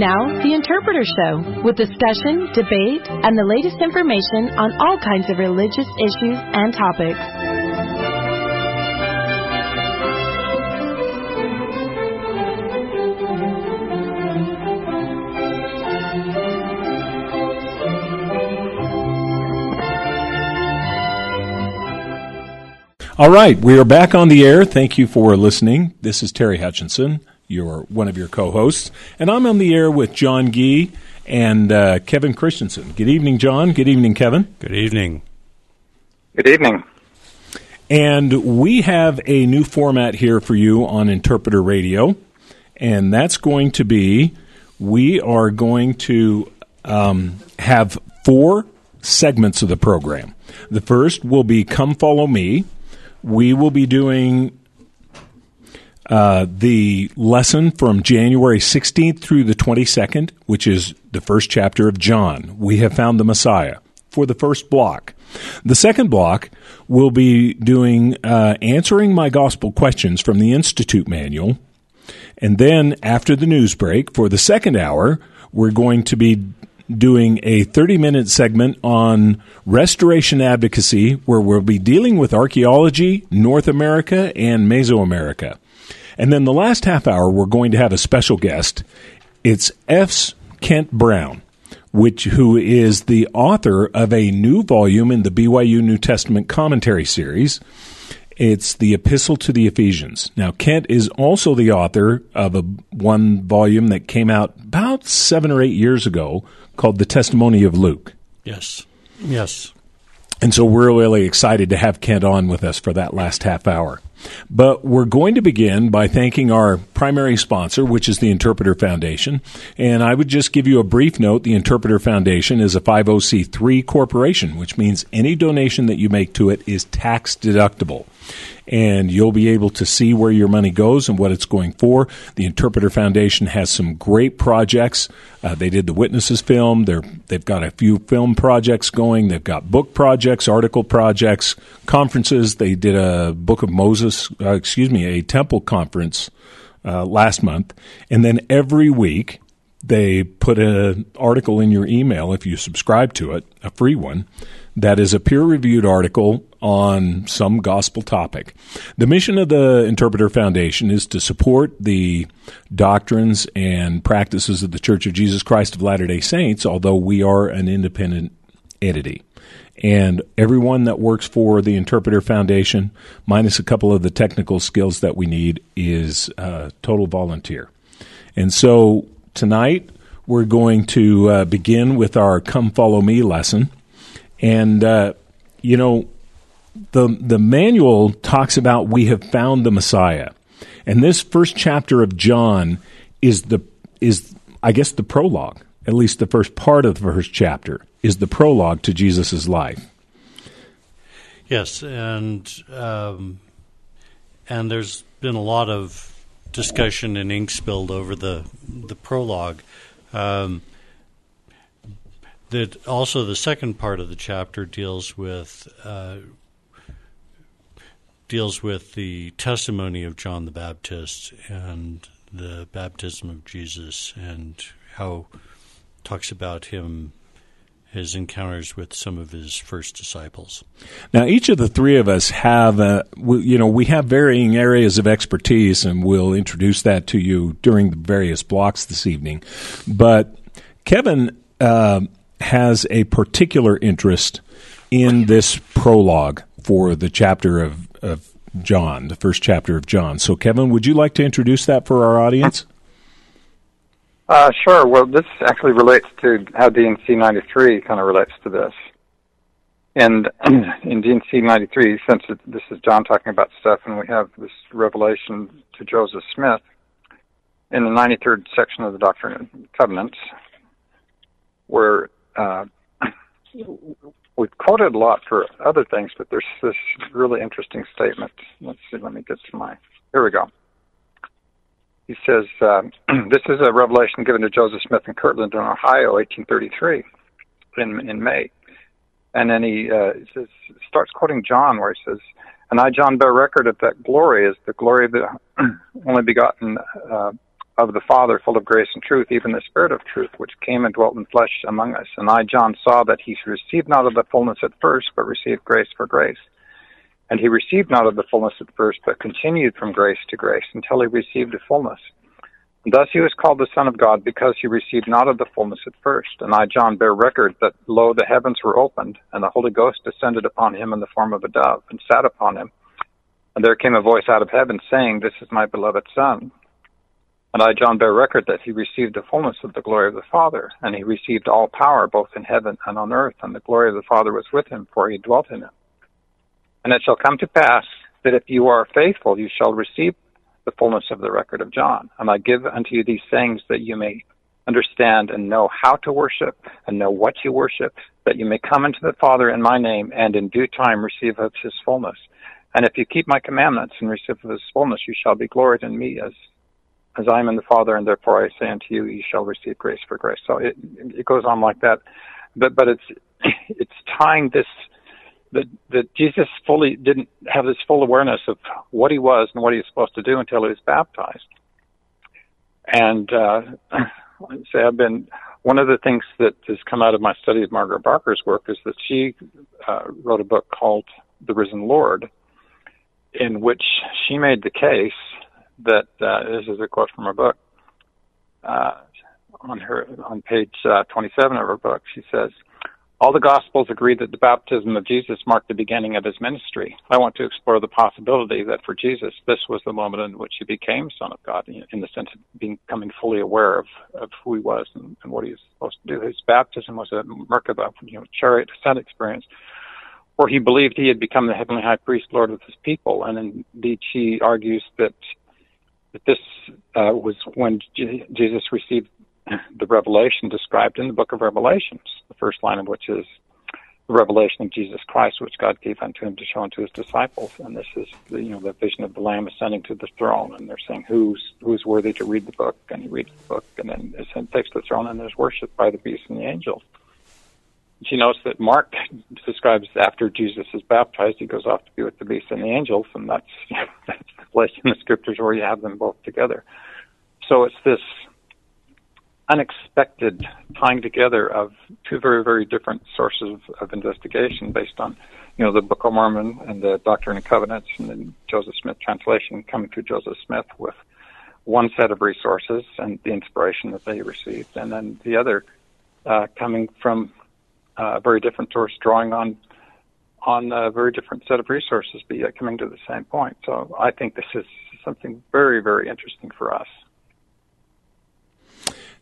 Now, The Interpreter Show, with discussion, debate, and the latest information on all kinds of religious issues and topics. All right, we are back on the air. Thank you for listening. This is Terry Hutchinson, your one of your co-hosts, and I'm on the air with John Gee and uh, Kevin Christensen. Good evening, John. Good evening, Kevin. Good evening. Good evening. And we have a new format here for you on Interpreter Radio, and that's going to be we are going to um, have four segments of the program. The first will be Come Follow Me we will be doing uh, the lesson from January 16th through the 22nd, which is the first chapter of John. We have found the Messiah for the first block. The second block will be doing uh, answering my gospel questions from the Institute manual. And then after the news break, for the second hour, we're going to be doing a 30 minute segment on restoration advocacy where we'll be dealing with archaeology, North America, and Mesoamerica. And then the last half hour, we're going to have a special guest. It's S. Kent Brown, which who is the author of a new volume in the BYU New Testament commentary series. It's the Epistle to the Ephesians. Now, Kent is also the author of a one volume that came out about seven or eight years ago called The Testimony of Luke. Yes. Yes. And so we're really excited to have Kent on with us for that last half hour. But we're going to begin by thanking our primary sponsor, which is the Interpreter Foundation. And I would just give you a brief note. The Interpreter Foundation is a 501c3 corporation, which means any donation that you make to it is tax deductible and you'll be able to see where your money goes and what it's going for. The Interpreter Foundation has some great projects. Uh, they did the Witnesses film. They're, they've got a few film projects going. They've got book projects, article projects, conferences. They did a Book of Moses, uh, excuse me, a temple conference uh, last month. And then every week, they put an article in your email if you subscribe to it, a free one, that is a peer reviewed article on some gospel topic. The mission of the Interpreter Foundation is to support the doctrines and practices of the Church of Jesus Christ of Latter day Saints, although we are an independent entity. And everyone that works for the Interpreter Foundation, minus a couple of the technical skills that we need, is uh, total volunteer. And so tonight, we're going to uh, begin with our Come Follow Me lesson. And, uh, you know, the, the manual talks about we have found the Messiah. And this first chapter of John is the, is, I guess, the prologue, at least the first part of the first chapter, is the prologue to Jesus' life. Yes, and um, and there's been a lot of discussion and ink spilled over the the prologue. Um, that also the second part of the chapter deals with uh, deals with the testimony of John the Baptist and the baptism of Jesus and how talks about him his encounters with some of his first disciples. Now, each of the three of us have, uh, we, you know, we have varying areas of expertise, and we'll introduce that to you during the various blocks this evening. But Kevin uh, has a particular interest in this prologue for the chapter of, of John, the first chapter of John. So, Kevin, would you like to introduce that for our audience? Uh, sure. Well, this actually relates to how D&C 93 kind of relates to this. And in D&C 93, since it, this is John talking about stuff, and we have this revelation to Joseph Smith in the 93rd section of the Doctrine and Covenants, where uh, we've quoted a lot for other things, but there's this really interesting statement. Let's see, let me get to my. Here we go. He says, um, This is a revelation given to Joseph Smith in Kirtland, in Ohio, 1833, in, in May. And then he, uh, says, starts quoting John, where he says, And I, John, bear record of that glory, is the glory of the only begotten uh, of the Father, full of grace and truth, even the Spirit of truth, which came and dwelt in flesh among us. And I, John, saw that he received not of the fullness at first, but received grace for grace. And he received not of the fullness at first, but continued from grace to grace until he received the fullness. And thus he was called the Son of God, because he received not of the fullness at first. And I, John, bear record that, lo, the heavens were opened, and the Holy Ghost descended upon him in the form of a dove, and sat upon him. And there came a voice out of heaven, saying, This is my beloved Son. And I, John, bear record that he received the fullness of the glory of the Father, and he received all power both in heaven and on earth, and the glory of the Father was with him, for he dwelt in him. And it shall come to pass that if you are faithful, you shall receive the fullness of the record of John. And I give unto you these things that you may understand and know how to worship and know what you worship, that you may come into the Father in my name and in due time receive of his fullness. And if you keep my commandments and receive of his fullness, you shall be gloried in me as as I am in the Father, and therefore I say unto you, you shall receive grace for grace. So it it goes on like that, but but it's it's tying this that that Jesus fully didn't have this full awareness of what he was and what he was supposed to do until he was baptized. And uh, say I've been one of the things that has come out of my study of Margaret Barker's work is that she uh, wrote a book called The Risen Lord, in which she made the case that uh, this is a quote from her book uh, on her on page uh, 27 of her book. She says, "All the Gospels agree that the baptism of Jesus marked the beginning of his ministry. I want to explore the possibility that for Jesus, this was the moment in which he became Son of God, in the sense of becoming fully aware of, of who he was and, and what he was supposed to do. His baptism was a Merkabah, you know, chariot descent experience." Where he believed he had become the heavenly high priest, Lord of his people, and indeed she argues that that this uh, was when Jesus received the revelation described in the book of Revelations, the first line of which is the revelation of Jesus Christ, which God gave unto him to show unto his disciples. And this is the, you know the vision of the Lamb ascending to the throne, and they're saying who's who's worthy to read the book, and he reads the book, and then it takes the throne, and there's worship by the beast and the angels. She notes that Mark describes after Jesus is baptized, he goes off to be with the beast and the angels, and that's that's the place in the scriptures where you have them both together. So it's this unexpected tying together of two very very different sources of, of investigation based on you know the Book of Mormon and the Doctrine and Covenants and then Joseph Smith translation coming through Joseph Smith with one set of resources and the inspiration that they received, and then the other uh, coming from uh, a very different source drawing on on a very different set of resources, but yet coming to the same point. So I think this is something very, very interesting for us.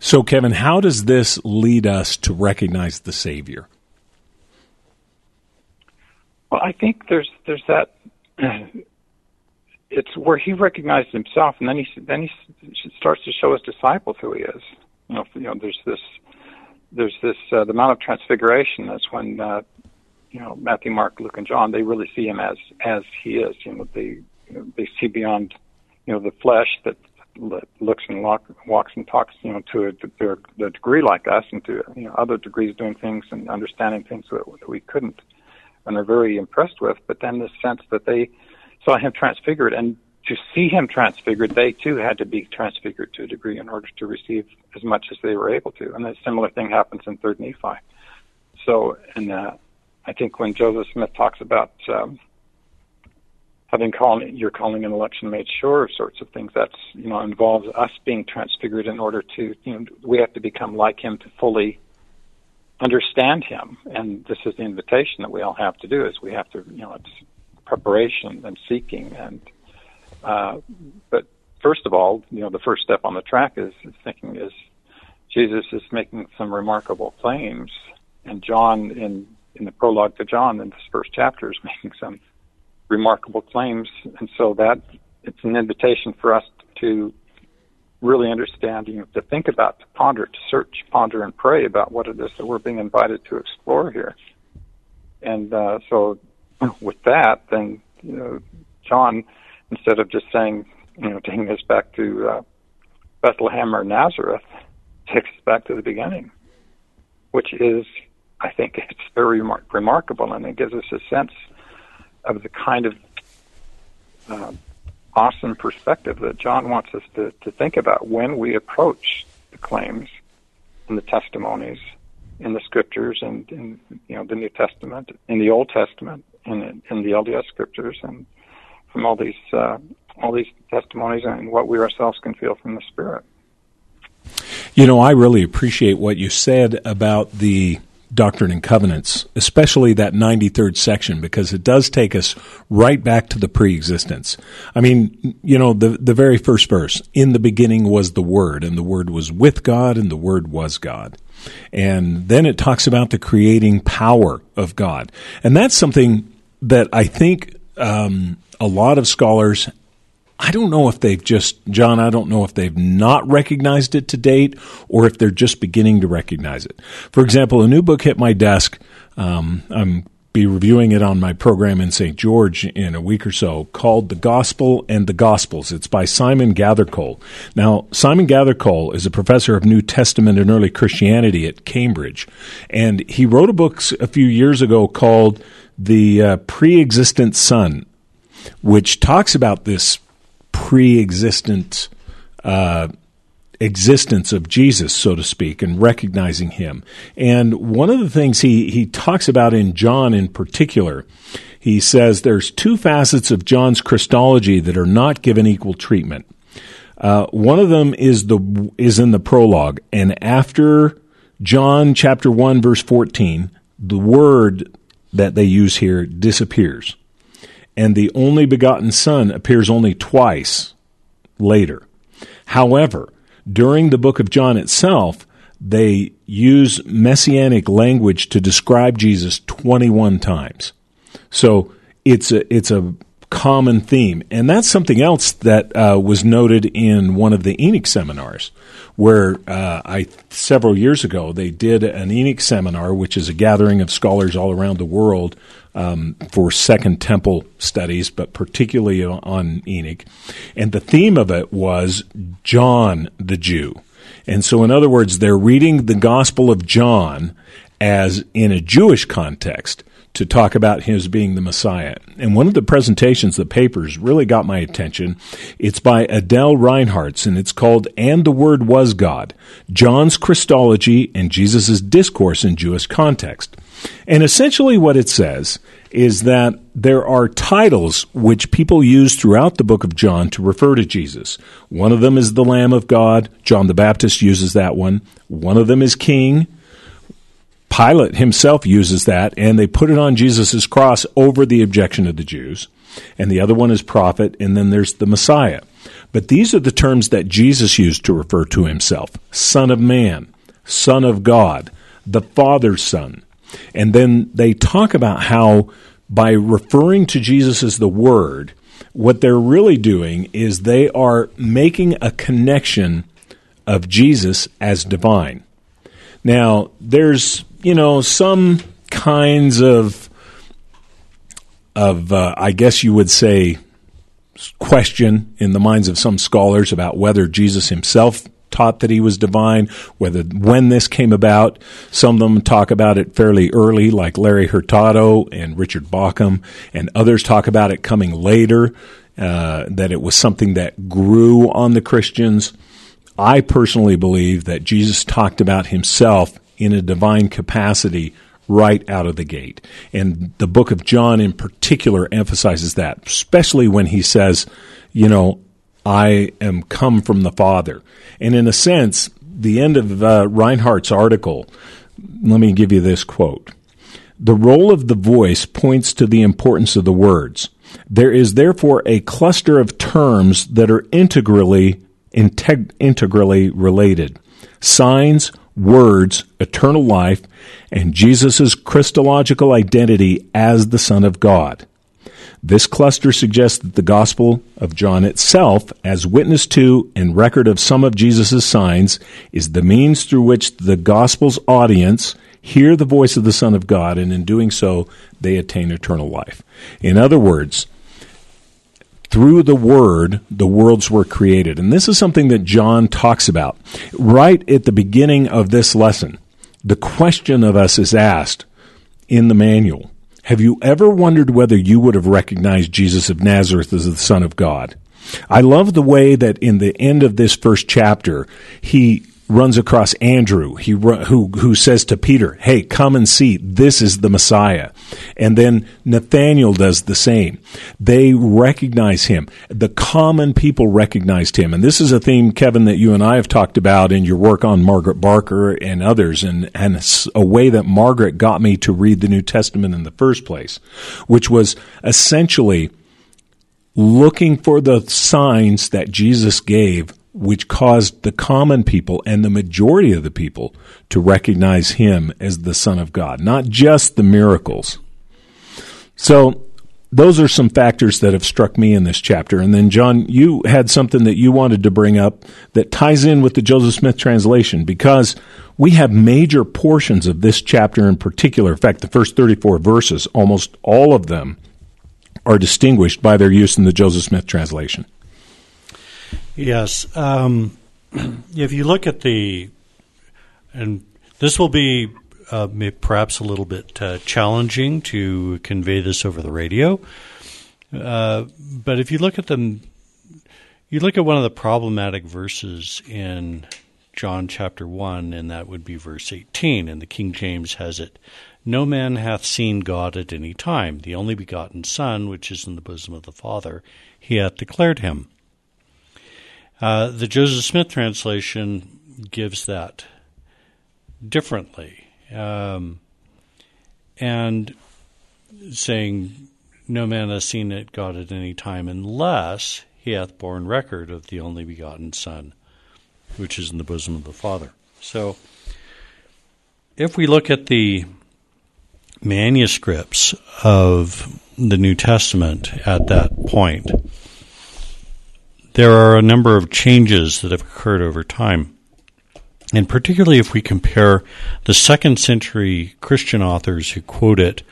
So, Kevin, how does this lead us to recognize the Savior? Well, I think there's there's that. It's where he recognized himself, and then he then he starts to show his disciples who he is. You know, you know, there's this there's this uh, the Mount of Transfiguration. That's when uh, you know Matthew, Mark, Luke, and John they really see him as as he is. You know they you know, they see beyond you know the flesh that looks and walk, walks and talks you know to a, to a degree like us and to you know other degrees doing things and understanding things that, that we couldn't and are very impressed with. But then the sense that they saw him transfigured and to see him transfigured, they too had to be transfigured to a degree in order to receive as much as they were able to. And a similar thing happens in Third Nephi. So, and uh, I think when Joseph Smith talks about um, having calling your calling and election made sure sorts of things, that's you know involves us being transfigured in order to you know we have to become like him to fully understand him. And this is the invitation that we all have to do: is we have to you know it's preparation and seeking and uh, but first of all, you know, the first step on the track is, is thinking is Jesus is making some remarkable claims, and John in in the prologue to John in this first chapter is making some remarkable claims, and so that it's an invitation for us to really understand, you know, to think about, to ponder, to search, ponder, and pray about what it is that we're being invited to explore here. And uh, so, with that, then you know, John instead of just saying, you know, taking us back to uh, Bethlehem or Nazareth, takes us back to the beginning, which is, I think, it's very remar- remarkable, and it gives us a sense of the kind of uh, awesome perspective that John wants us to, to think about when we approach the claims and the testimonies in the scriptures and in you know the New Testament, in the Old Testament, and in the LDS scriptures, and from all these uh, all these testimonies and what we ourselves can feel from the Spirit. You know, I really appreciate what you said about the Doctrine and Covenants, especially that 93rd section, because it does take us right back to the pre-existence. I mean, you know, the, the very first verse, in the beginning was the Word, and the Word was with God, and the Word was God. And then it talks about the creating power of God. And that's something that I think um, a lot of scholars I don't know if they've just, John, I don't know if they've not recognized it to date or if they're just beginning to recognize it. For example, a new book hit my desk. Um, I'm be reviewing it on my program in St. George in a week or so called The Gospel and the Gospels. It's by Simon Gathercole. Now, Simon Gathercole is a professor of New Testament and early Christianity at Cambridge, and he wrote a book a few years ago called The uh, Pre-Existent Son, which talks about this pre-existent uh, existence of Jesus, so to speak, and recognizing him. And one of the things he, he talks about in John in particular, he says there's two facets of John's Christology that are not given equal treatment. Uh, one of them is the is in the prologue, and after John chapter one verse fourteen, the word that they use here disappears and the only begotten Son appears only twice later. However, during the book of John itself, they use messianic language to describe Jesus 21 times. So it's a, it's a common theme. And that's something else that uh, was noted in one of the Enoch seminars, where uh, I several years ago they did an Enoch seminar, which is a gathering of scholars all around the world um, for Second Temple studies, but particularly on Enoch. And the theme of it was John the Jew. And so, in other words, they're reading the Gospel of John as in a Jewish context to talk about his being the Messiah. And one of the presentations, the papers, really got my attention. It's by Adele Reinhartz, and it's called And the Word Was God John's Christology and Jesus' Discourse in Jewish Context. And essentially, what it says is that there are titles which people use throughout the book of John to refer to Jesus. One of them is the Lamb of God. John the Baptist uses that one. One of them is King. Pilate himself uses that, and they put it on Jesus' cross over the objection of the Jews. And the other one is prophet, and then there's the Messiah. But these are the terms that Jesus used to refer to himself Son of Man, Son of God, the Father's Son. And then they talk about how by referring to Jesus as the Word, what they're really doing is they are making a connection of Jesus as divine. Now, there's you know, some kinds of of uh, I guess you would say question in the minds of some scholars about whether Jesus himself taught that he was divine, whether when this came about. Some of them talk about it fairly early, like Larry Hurtado and Richard Bauckham, and others talk about it coming later, uh, that it was something that grew on the Christians. I personally believe that Jesus talked about himself in a divine capacity right out of the gate. And the book of John in particular emphasizes that, especially when he says, you know, I am come from the Father. And in a sense, the end of uh, Reinhartz's article, let me give you this quote. The role of the voice points to the importance of the words. There is therefore a cluster of terms that are integrally integ- integrally related. Signs, words, eternal life, and Jesus' Christological identity as the Son of God. This cluster suggests that the Gospel of John itself, as witness to and record of some of Jesus' signs, is the means through which the Gospel's audience hear the voice of the Son of God, and in doing so, they attain eternal life. In other words, through the word, the worlds were created. And this is something that John talks about. Right at the beginning of this lesson, the question of us is asked in the manual. Have you ever wondered whether you would have recognized Jesus of Nazareth as the Son of God? I love the way that in the end of this first chapter, he runs across Andrew, he who who says to Peter, "Hey, come and see. This is the Messiah." And then Nathaniel does the same. They recognize him. The common people recognized him, and this is a theme, Kevin, that you and I have talked about in your work on Margaret Barker and others, and and a way that Margaret got me to read the New Testament in the first place, which was essentially looking for the signs that Jesus gave which caused the common people and the majority of the people to recognize him as the Son of God, not just the miracles. So, those are some factors that have struck me in this chapter. And then, John, you had something that you wanted to bring up that ties in with the Joseph Smith translation because we have major portions of this chapter in particular. In fact, the first 34 verses, almost all of them are distinguished by their use in the Joseph Smith translation. Yes. Um, if you look at the, and this will be uh, perhaps a little bit uh, challenging to convey this over the radio, uh, but if you look at them, you look at one of the problematic verses in John chapter 1, and that would be verse 18, and the King James has it No man hath seen God at any time. The only begotten Son, which is in the bosom of the Father, he hath declared him. Uh, the Joseph Smith translation gives that differently, um, and saying, "No man has seen it God at any time, unless he hath borne record of the only begotten Son, which is in the bosom of the Father." So, if we look at the manuscripts of the New Testament at that point there are a number of changes that have occurred over time. And particularly if we compare the second century Christian authors who quote it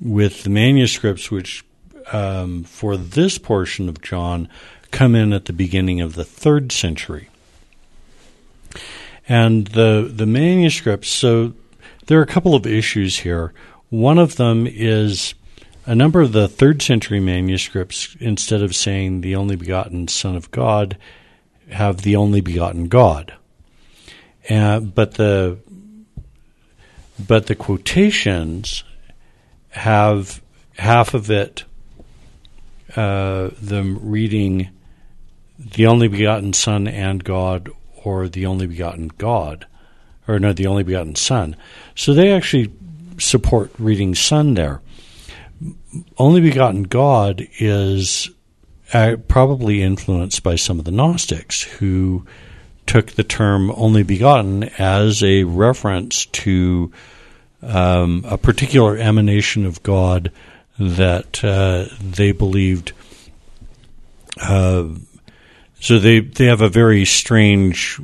with the manuscripts which, um, for this portion of John, come in at the beginning of the third century. And the, the manuscripts, so there are a couple of issues here. One of them is a number of the third century manuscripts, instead of saying the only begotten Son of God, have the only begotten God. Uh, but the but the quotations have half of it uh, them reading the only begotten Son and God, or the only begotten God, or no, the only begotten Son. So they actually support reading Son there only begotten God is uh, probably influenced by some of the Gnostics who took the term only begotten as a reference to um, a particular emanation of God that uh, they believed. Uh, so they they have a very strange,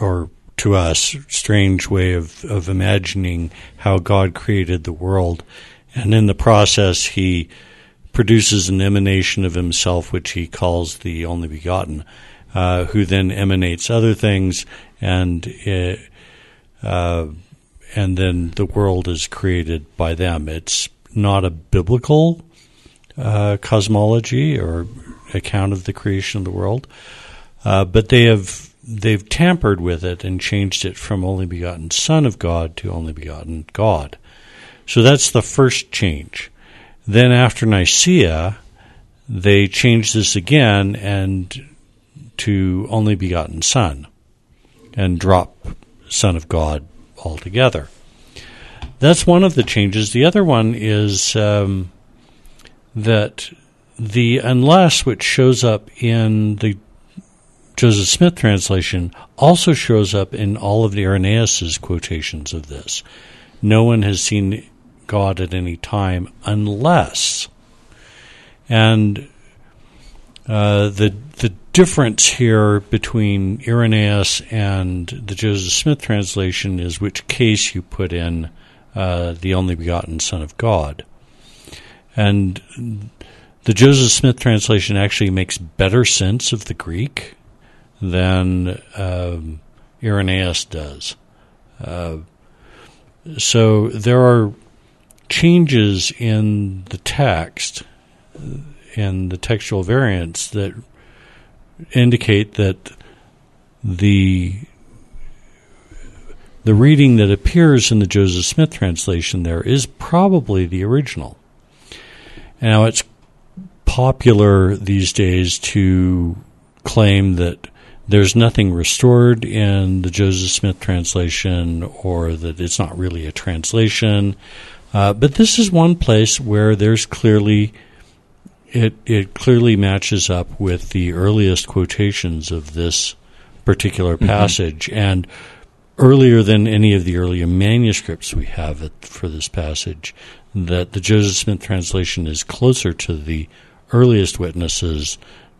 or to us, strange way of, of imagining how God created the world and in the process, he produces an emanation of himself, which he calls the only begotten, uh, who then emanates other things, and it, uh, and then the world is created by them. It's not a biblical uh, cosmology or account of the creation of the world, uh, but they have they've tampered with it and changed it from only begotten Son of God to only begotten God. So that's the first change. Then after Nicaea, they changed this again and to only begotten Son and drop Son of God altogether. That's one of the changes. The other one is um, that the unless, which shows up in the Joseph Smith translation, also shows up in all of the Irenaeus's quotations of this. No one has seen God at any time unless. And uh, the the difference here between Irenaeus and the Joseph Smith translation is which case you put in uh, the only begotten Son of God. And the Joseph Smith translation actually makes better sense of the Greek than um, Irenaeus does. Uh, so there are changes in the text and the textual variants that indicate that the the reading that appears in the Joseph Smith translation there is probably the original. Now it's popular these days to claim that there's nothing restored in the Joseph Smith translation or that it's not really a translation. Uh, but this is one place where there's clearly it it clearly matches up with the earliest quotations of this particular mm-hmm. passage mm-hmm. and earlier than any of the earlier manuscripts we have for this passage that the Joseph Smith translation is closer to the earliest witnesses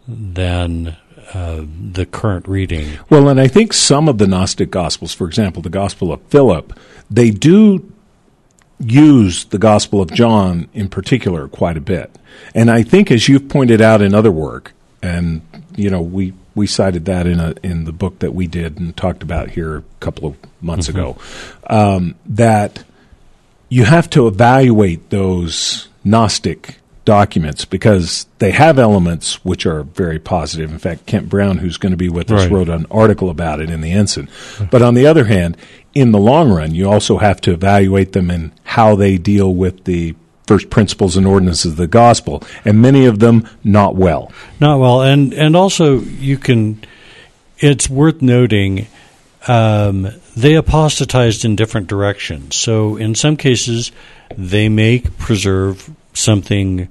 than uh, the current reading. Well, and I think some of the Gnostic Gospels, for example, the Gospel of Philip, they do use the Gospel of John in particular quite a bit. And I think, as you've pointed out in other work, and you know, we we cited that in a in the book that we did and talked about here a couple of months mm-hmm. ago, um, that you have to evaluate those Gnostic documents because they have elements which are very positive. In fact, Kent Brown, who's going to be with us, right. wrote an article about it in the Ensign. But on the other hand, in the long run, you also have to evaluate them and how they deal with the first principles and ordinances of the gospel, and many of them not well. Not well, and and also you can. It's worth noting um, they apostatized in different directions. So in some cases, they may preserve something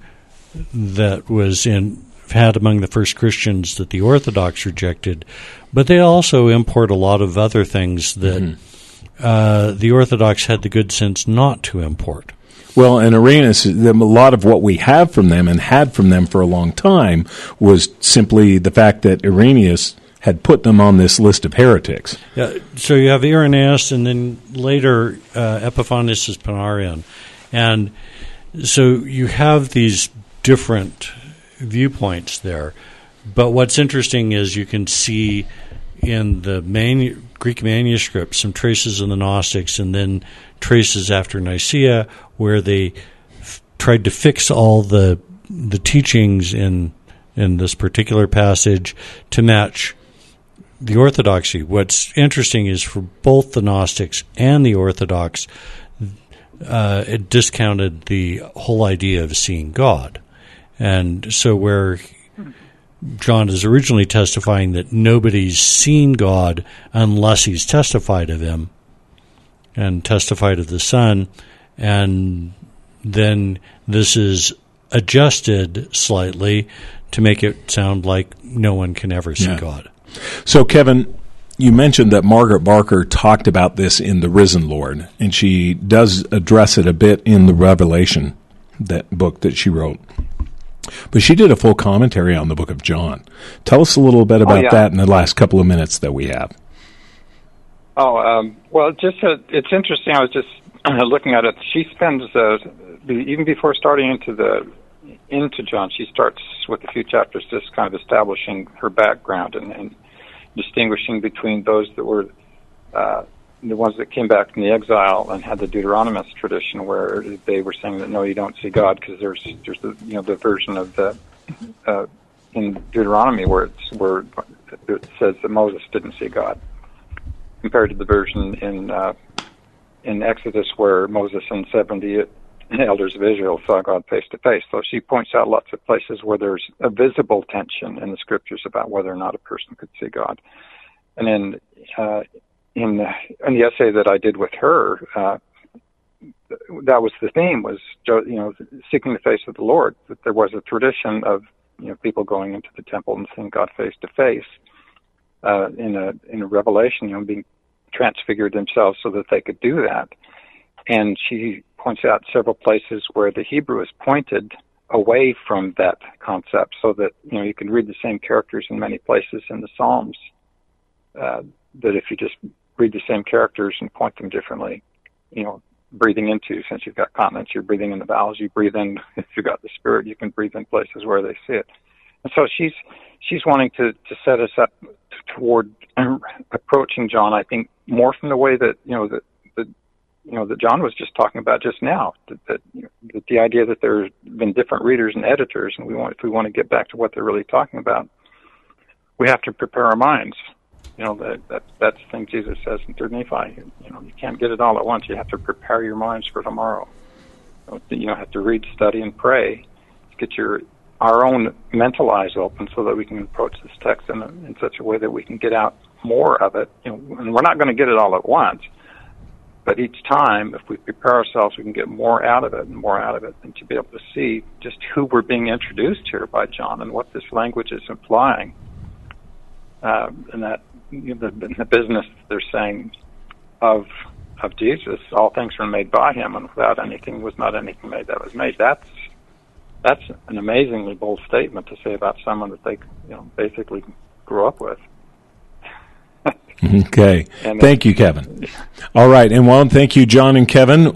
that was in had among the first Christians that the Orthodox rejected, but they also import a lot of other things that mm-hmm. Uh, the Orthodox had the good sense not to import. Well, and Irenaeus, a lot of what we have from them and had from them for a long time was simply the fact that Irenaeus had put them on this list of heretics. Yeah, so you have Irenaeus, and then later uh, Epiphanius's Panarion, and so you have these different viewpoints there. But what's interesting is you can see in the manu- Greek manuscripts, some traces of the Gnostics, and then traces after Nicaea where they f- tried to fix all the the teachings in in this particular passage to match the orthodoxy. What's interesting is for both the Gnostics and the Orthodox, uh, it discounted the whole idea of seeing God. And so, where John is originally testifying that nobody's seen God unless he's testified of him and testified of the Son, and then this is adjusted slightly to make it sound like no one can ever see yeah. God. So, Kevin, you mentioned that Margaret Barker talked about this in The Risen Lord, and she does address it a bit in the Revelation, that book that she wrote. But she did a full commentary on the book of John. Tell us a little bit about oh, yeah. that in the last couple of minutes that we have. Oh, um, well, just uh, it's interesting. I was just uh, looking at it. She spends uh, even before starting into the into John, she starts with a few chapters just kind of establishing her background and, and distinguishing between those that were uh, the ones that came back from the exile and had the Deuteronomist tradition, where they were saying that no, you don't see God because there's there's the you know the version of the uh, in Deuteronomy where it's where it says that Moses didn't see God, compared to the version in uh, in Exodus where Moses and seventy elders of Israel saw God face to face. So she points out lots of places where there's a visible tension in the scriptures about whether or not a person could see God. And then uh, in the in the essay that I did with her, uh, that was the theme was you know seeking the face of the Lord. That there was a tradition of you know people going into the temple and seeing God face to face uh, in a in a revelation, you know, being transfigured themselves so that they could do that. And she points out several places where the Hebrew is pointed away from that concept, so that you know you can read the same characters in many places in the Psalms. Uh, that if you just read the same characters and point them differently. You know, breathing into, since you've got consonants, you're breathing in the vowels, you breathe in, if you've got the spirit, you can breathe in places where they see it. And so she's, she's wanting to, to set us up toward approaching John, I think, more from the way that, you know, that, that you know, that John was just talking about just now, that, that, that the idea that there's been different readers and editors, and we want, if we want to get back to what they're really talking about, we have to prepare our minds. You know, that, that that's the thing Jesus says in Third Nephi. You know, you can't get it all at once. You have to prepare your minds for tomorrow. You know, have to read, study, and pray to get your our own mental eyes open so that we can approach this text in, a, in such a way that we can get out more of it. You know, and we're not going to get it all at once, but each time, if we prepare ourselves, we can get more out of it and more out of it, and to be able to see just who we're being introduced here by John and what this language is implying. Uh, and that you know, the, the business they're saying of of Jesus, all things were made by him, and without anything was not anything made that was made. That's that's an amazingly bold statement to say about someone that they you know basically grew up with. Okay. Thank you, Kevin. All right. And one, thank you, John and Kevin.